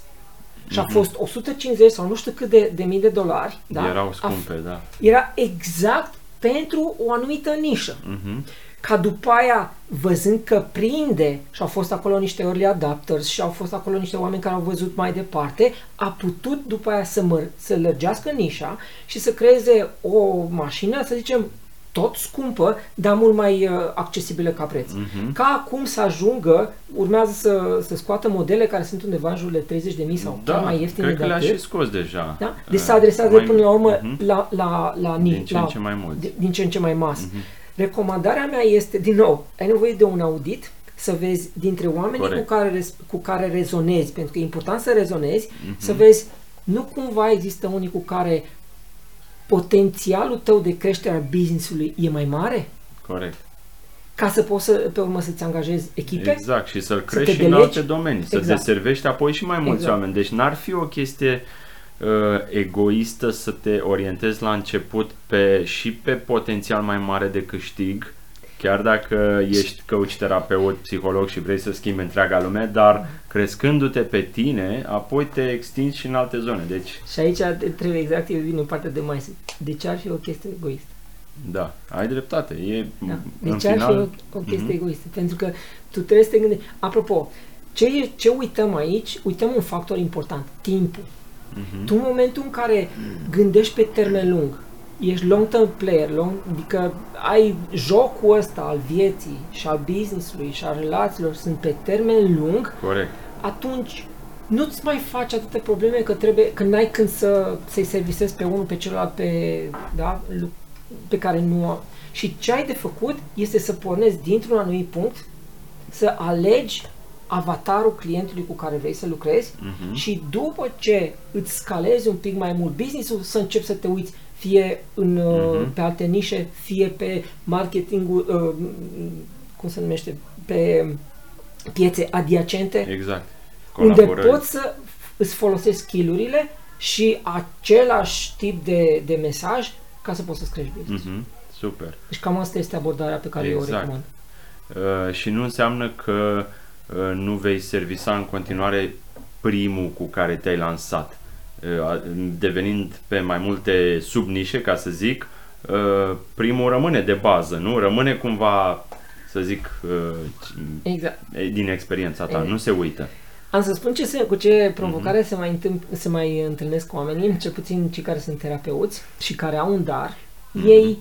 Și a Mhm. fost 150 sau nu știu cât de, de mii de dolari. Da? Erau A scumpe, da. era exact pentru o anumită nișă. Mhm. Ca după aia, văzând că prinde și au fost acolo niște early adapters și au fost acolo niște oameni care au văzut mai departe, a putut după aia să, măr- să lărgească nișa și să creeze o mașină, să zicem, tot scumpă, dar mult mai uh, accesibilă ca preț. Mhm. Ca acum să ajungă, urmează să, să scoată modele care sunt undeva în jur de 30.000 sau Da, chiar mai ieftine cred că de le-a atât. și scos deja. Da? Deci Uh, se adresează mai- până la urmă Mhm. la, la, la, ni- Din ce la în ce mai mult. di- din ce în ce mai masă. Recomandarea mea este, din nou, ai nevoie de un audit să vezi dintre oamenii cu Corect. care, res- cu care rezonezi, pentru că e important să rezonezi, Mhm. să vezi nu cumva există unii cu care potențialul tău de creștere a business-ului e mai mare Corect. ca să poți să, pe urmă să-ți angajezi echipe. Exact, și să-l te crești și în delegi. alte domenii, să Exact. deservești apoi și mai mulți Exact. oameni. Deci n-ar fi o chestie uh, egoistă să te orientezi la început pe și pe potențial mai mare de câștig chiar dacă ești coach, terapeut, psiholog și vrei să schimbi întreaga lume, dar crescându-te pe tine, apoi te extinzi și în alte zone. Deci, Și aici trebuie exact, eu vin în partea de mindset. De ce ar fi o chestie egoistă? da, ai dreptate. E, Da. în De ce ar fi final, o, o chestie Mhm. egoistă? Pentru că tu trebuie să te gândești. Apropo, ce, e- ce uităm aici? Uităm un factor important, timpul. Mhm. Tu în momentul în care gândești pe termen lung, ești long term player, long, adică ai jocul ăsta al vieții și al business-ului și al relațiilor sunt pe termen lung, Corect. atunci nu-ți mai faci atâtea probleme că trebuie, că n-ai când să, să-i servisezi pe unul pe celălalt pe, da, lu- pe care nu a... Și ce ai de făcut este să pornezi dintr-un anumit punct, să alegi avatarul clientului cu care vrei să lucrezi Mhm. și după ce îți scalezi un pic mai mult business-ul, să începi să te uiți fie în, uh, Mhm. pe alte nișe, fie pe marketingul, uh, cum se numește, pe piețe adiacente, Exact. unde Colaborări. poți să îți folosești skillurile și același tip de, de mesaj ca să poți să crești business. Mhm. Super. Deci cam asta este abordarea pe care eu o Exact. recomand. Uh, și nu înseamnă că uh, nu vei servisa în continuare primul cu care te-ai lansat. Uh, a- devenind pe mai multe subnișe, ca să zic, uh, primul rămâne de bază, nu? Rămâne cumva, să zic, uh, Exact. din experiența ta, E. nu se uită. Am să spun ce se, cu ce provocare Mhm. se, mai întâmpl, se mai întâlnesc oamenii, cel puțin cei care sunt terapeuți și care au un dar. Mhm. Ei,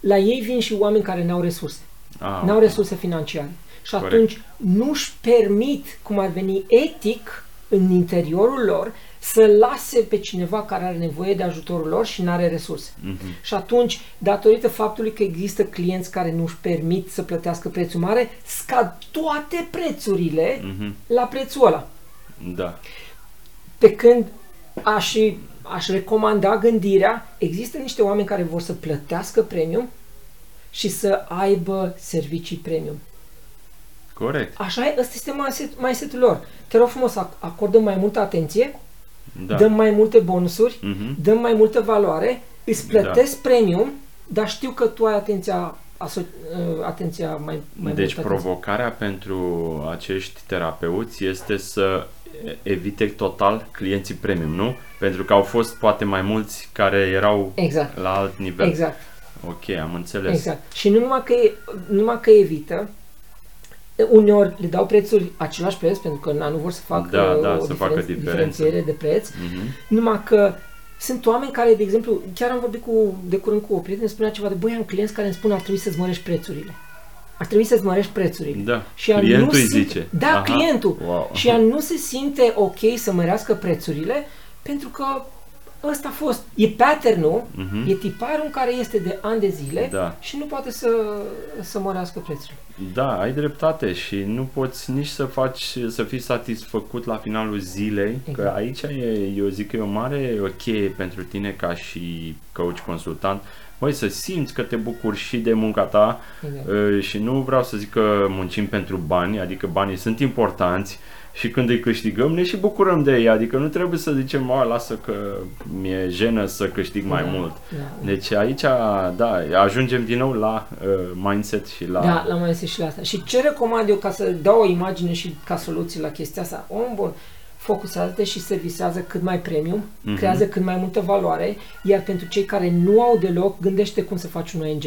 la ei vin și oameni care n-au resurse. Ah, n-au ok. resurse financiare. Și Corect. atunci nu-și permit, cum ar veni etic, în interiorul lor, să lase pe cineva care are nevoie de ajutorul lor și nu are resurse. Mhm. Și atunci, datorită faptului că există clienți care nu-și permit să plătească prețul mare, scad toate prețurile Mhm. la prețul ăla. Da. Pe când aș, aș recomanda gândirea, există niște oameni care vor să plătească premium și să aibă servicii premium. Corect. Așa e, ăsta este mindset- mindset-ul lor. Te rog frumos, ac- acordăm mai multă atenție, Da. dăm mai multe bonusuri, Mhm. dăm mai multă valoare, îți plătesc premium, dar știu că tu ai atenția, aso- uh, atenția mai, mai Deci multă atenție. provocarea pentru acești terapeuți este să evite total clienții premium, nu? Pentru că au fost poate mai mulți care erau Exact, la alt nivel. exact, Ok, am înțeles. exact. Și nu numai că, e- numai că evită, uneori le dau prețuri același preț, pentru că na, nu vor să facă Da, da, o să facă diferenț- diferență. diferențiere de preț, Mhm. Numai că sunt oameni care, de exemplu, chiar am vorbit cu, de curând cu o prietenă, spunea ceva de, băi, am clienți care îmi spun ar trebui să-ți mărești prețurile. Ar trebui să-ți mărești prețurile. Da. Și ea Clientul nu îi simte, zice. Da, Aha. clientul. Wow. Și ea nu se simte ok să mărească prețurile pentru că ăsta a fost. E pattern-ul, Mhm. e tiparul în care este de ani de zile Da. și nu poate să, să mărească prețurile. Da, ai dreptate și nu poți nici să faci, să fii satisfăcut la finalul zilei, că Exact. aici e, eu zic că e o mare o cheie pentru tine ca și coach consultant, Băi, să simți că te bucuri și de munca ta Exact. uh, și nu vreau să zic că muncim pentru bani, adică banii sunt importanți și când îi câștigăm ne și bucurăm de ei, adică nu trebuie să zicem, mă, lasă că mi-e jenă să câștig mai Da, mult. Da, Deci aici, da, ajungem din nou la uh, mindset și la... Da, la mai este și la asta. Și ce recomand eu ca să dau o imagine și ca soluție la chestia asta? Om bun, focusează-te și servisează cât mai premium, Mhm. creează cât mai multă valoare, iar pentru cei care nu au deloc, gândește cum să faci un ONG.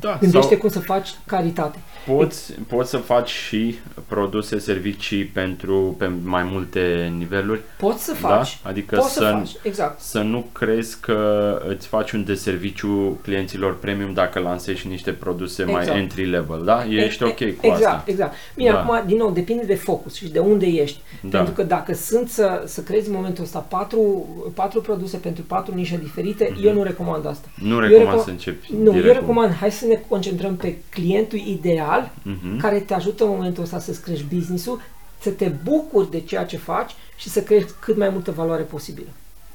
Da Gândește sau cum să faci caritate. poți, poți să faci și produse, servicii pentru pe mai multe niveluri, Poți să faci, da? Adică poți să, să faci, exact. să nu crezi că îți faci un deserviciu clienților premium dacă lansezi niște produse mai Exact. entry level, da? Ești E- ok e- cu exact, asta. Exact, Bine, Da. acum, din nou, depinde de focus și de unde ești. Da. Pentru că dacă sunt să, să creezi în momentul ăsta patru, patru produse pentru patru nișe diferite, eu nu recomand asta. Nu Eu recomand recom- să începi Nu, direct eu cu- recomand, hai să ne concentrăm pe clientul ideal Mhm. care te ajută în momentul ăsta să-ți crești business-ul, să te bucuri de ceea ce faci și să crești cât mai multă valoare posibilă.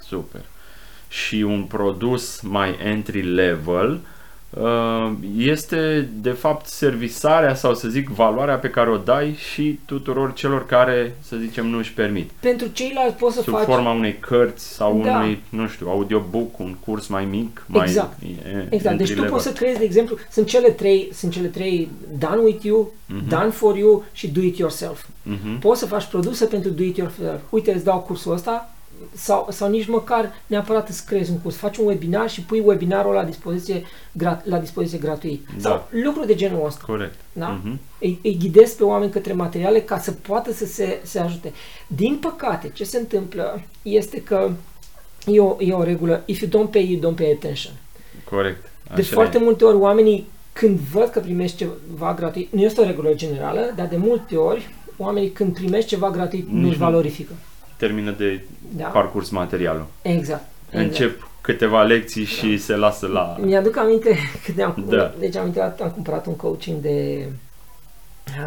Super. Și un produs mai entry level Uh, este de fapt servisarea sau să zic valoarea pe care o dai și tuturor celor care, să zicem, nu își permit. Pentru ceilalți poți să Sub faci... forma unei cărți sau Da. unui, nu știu, audiobook, un curs mai mic, mai Exact. e, Exact, deci tu entry-level. poți să creezi, de exemplu, sunt cele trei, sunt cele trei done with you, done for you și do it yourself. Mhm. Poți să faci produse pentru do it yourself. Uite, îți dau cursul ăsta sau, sau nici măcar neapărat îți creezi un curs. Faci un webinar și pui webinarul la dispoziție, gra- la dispoziție gratuit. Da. Sau lucruri de genul ăsta. Corect. Da? Mhm. Îi, îi ghidezi pe oameni către materiale ca să poată să se, se ajute. Din păcate, ce se întâmplă este că e o, e o regulă, if you don't pay, you don't pay attention. Corect. De Așa foarte e. multe ori oamenii când văd că primești ceva gratuit, nu este o regulă generală, dar de multe ori oamenii când primești ceva gratuit Nici nu-și nu. valorifică. Termină de Da? parcurs materialul. Exact. exact. Încep câteva lecții și se lasă la... Mi-aduc aminte că am, Da. deci am intrat, am cumpărat un coaching de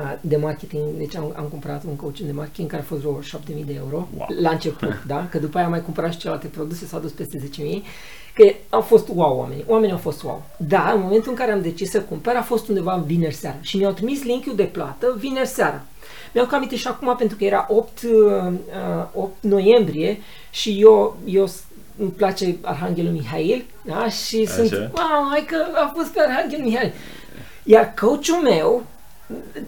a, de marketing, deci am, am cumpărat un coaching de marketing care a fost vreo 7000 de euro Wow. la început, da? Că după aia am mai cumpărat și celelalte produse, s-au dus peste 10.000, că au fost wow oamenii, oamenii au fost wow. Da, în momentul în care am decis să cumpăr a fost undeva vineri seara și mi-au trimis link-ul de plată vineri seara. Mi-au cam aminte și acum pentru că era 8, uh, uh, 8 noiembrie și eu, eu s- îmi place Arhanghelul Mihail, da? Și Așa. sunt, wow, hai că a fost pe Arhanghelul Mihail. Iar coachul meu,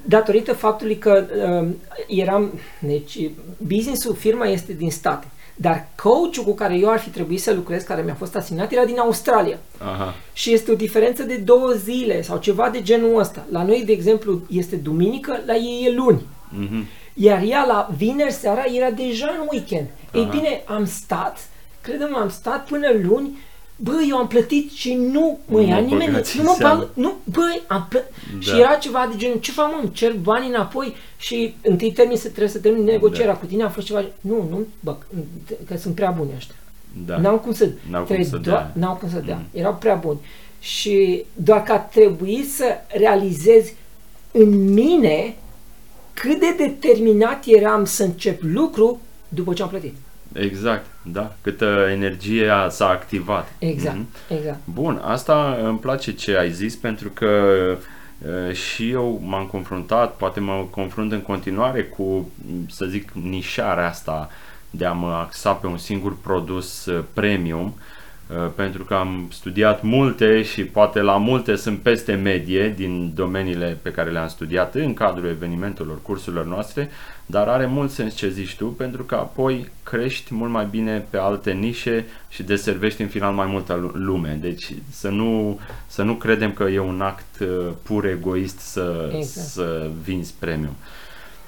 datorită faptului că uh, eram, deci business-ul, firma este din state, dar coachul cu care eu ar fi trebuit să lucrez, care mi-a fost asignat, era din Australia. Aha. Și este o diferență de două zile sau ceva de genul ăsta. La noi, de exemplu, este duminică, la ei e luni. Mhm. Iar ea la vineri seara era deja în weekend. Ei Aha. bine, am stat, credem am stat până luni, bă, eu am plătit și nu mă Nu ia mă nimeni, băgați nu în mă seamă. bag, nu, bă, am plătit. Da. Și era ceva de genul, ce fac mă, îmi cer banii înapoi și întâi termin să trebuie să termin negocierea Da. cu tine, a fost ceva, nu, nu, bă, că sunt prea buni ăștia. Da. N-au cum să, N-au cum trebuie să doar- dea. N-au cum să dea. Mm. Erau prea buni. Și doar că a trebuit să realizez în mine cât de determinat eram să încep lucru după ce am plătit. Exact, da. Câtă energie a- s-a activat. Exact, Mhm. exact. Bun, asta îmi place ce ai zis pentru că uh, și eu m-am confruntat, poate mă confrunt în continuare cu, să zic, nișarea asta de a mă axa pe un singur produs uh, premium uh, pentru că am studiat multe și poate la multe sunt peste medie din domeniile pe care le-am studiat în cadrul evenimentelor, cursurilor noastre, dar are mult sens ce zici tu pentru că apoi crești mult mai bine pe alte nișe și deservești în final mai multă lu- lume. Deci să nu, să nu credem că e un act uh, pur egoist să, Exact. să vinzi premium.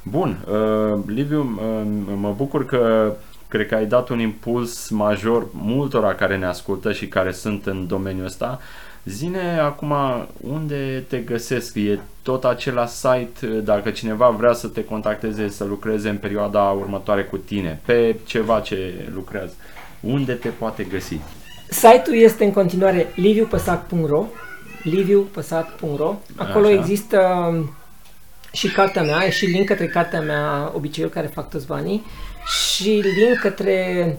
Bun, uh, Liviu, uh, mă bucur că cred că ai dat un impuls major multora care ne ascultă și care sunt în domeniul ăsta. Zine acum unde te găsesc, e tot același site uh, dacă cineva vrea să te contacteze să lucreze în perioada următoare cu tine, pe ceva ce lucrează, unde te poate găsi? Site-ul este în continuare liviupăsac.ro liviupăsac.ro Acolo Așa. există um, și cartea mea, e și link către cartea mea Obiceiul care fac toți banii și link către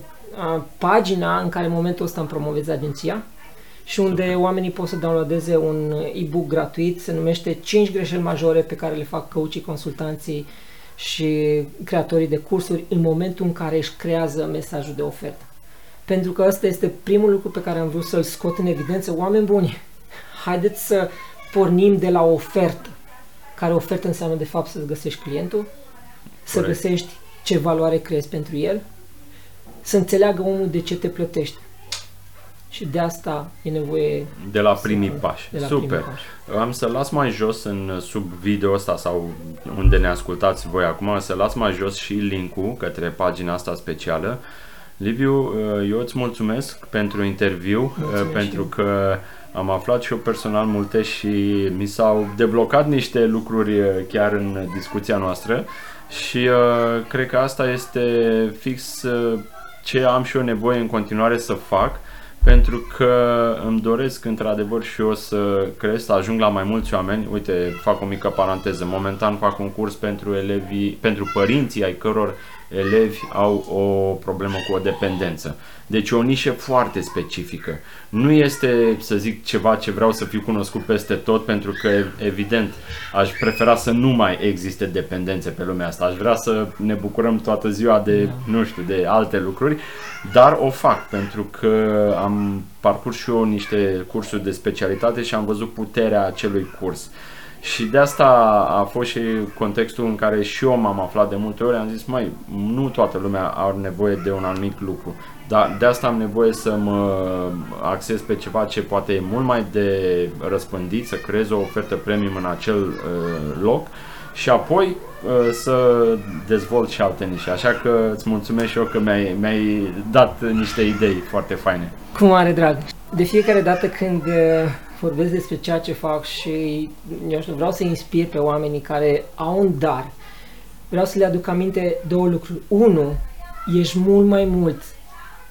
uh, pagina în care în momentul ăsta îmi promovez agenția și unde Super. oamenii pot să downloadeze un e-book gratuit, se numește 5 greșeli majore pe care le fac coachii, consultanții și creatorii de cursuri în momentul în care își creează mesajul de ofertă. Pentru că ăsta este primul lucru pe care am vrut să-l scot în evidență. Oameni buni, haideți să pornim de la o ofertă. Care ofertă înseamnă de fapt să-ți găsești clientul, să Corect. găsești ce valoare creezi pentru el, să înțeleagă omul de ce te plătește. Și de asta e nevoie De la să- primii pași. de la Super. primii pași. Am să las mai jos în sub video ăsta sau unde ne ascultați voi acum, să las mai jos și linkul către pagina asta specială. Liviu, eu îți mulțumesc pentru interviu, Mulțumesc pentru și eu. că am aflat și eu personal multe și mi s-au deblocat niște lucruri chiar în discuția noastră și uh, cred că asta este fix uh, ce am și eu nevoie în continuare să fac pentru că îmi doresc într-adevăr și eu să cresc, să ajung la mai mulți oameni. Uite, fac o mică paranteză. Momentan fac un curs pentru elevii, pentru părinții ai căror elevi au o problemă cu o dependență. Deci o nișă foarte specifică. Nu este, să zic, ceva ce vreau să fiu cunoscut peste tot, pentru că, evident, aș prefera să nu mai existe dependențe pe lumea asta. Aș vrea să ne bucurăm toată ziua de, da. nu știu, de alte lucruri, dar o fac pentru că am parcurs și eu niște cursuri de specialitate și am văzut puterea acelui curs. Și de asta a fost și contextul în care și eu m-am aflat de multe ori, am zis, mai, nu toată lumea are nevoie de un anumit lucru, dar de asta am nevoie să mă acces pe ceva ce poate e mult mai de răspândit, să creez o ofertă premium în acel uh, loc și apoi uh, să dezvolt și alte nișe. Așa că îți mulțumesc și eu că mi-ai, mi-ai dat niște idei foarte faine. Cu mare drag. De fiecare dată când uh, vorbesc despre ceea ce fac și eu știu, vreau să inspir pe oamenii care au un dar, vreau să le aduc aminte două lucruri. Unu, ești mult mai mult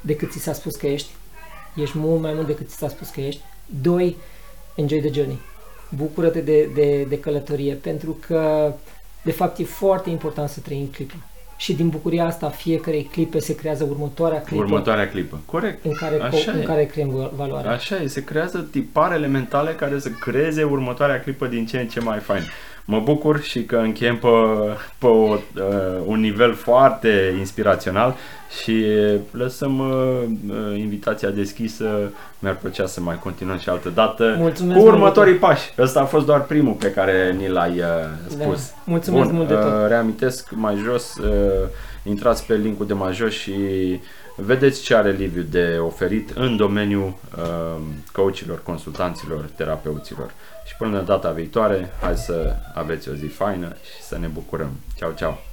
decât ți s-a spus că ești. Ești mult mai mult decât ți s-a spus că ești. Doi, enjoy the journey. Bucură-te de, de, de călătorie, pentru că, de fapt, e foarte important să trăim clipa. Și din bucuria asta, fiecarei clipe se creează următoarea clipă. Următoarea clipă, corect. În care, Așa în e. care creăm valoarea. Așa e, se creează tiparele mentale care să creeze următoarea clipă din ce în ce mai fain. Mă bucur și că încheiem pe, pe o, uh, un nivel foarte inspirațional și lăsăm uh, uh, invitația deschisă. Mi-ar plăcea să mai continuăm și altă dată Mulțumesc cu următorii mult. pași. Ăsta a fost doar primul pe care ni l-ai uh, da. spus. Da. Mulțumesc Bun, mult de tot. Uh, reamintesc mai jos, uh, intrați pe linkul de mai jos și vedeți ce are Liviu de oferit în domeniul uh, coachilor, consultanților, terapeuților. Și până data viitoare, hai să aveți o zi faină și să ne bucurăm. Ceau, ceau!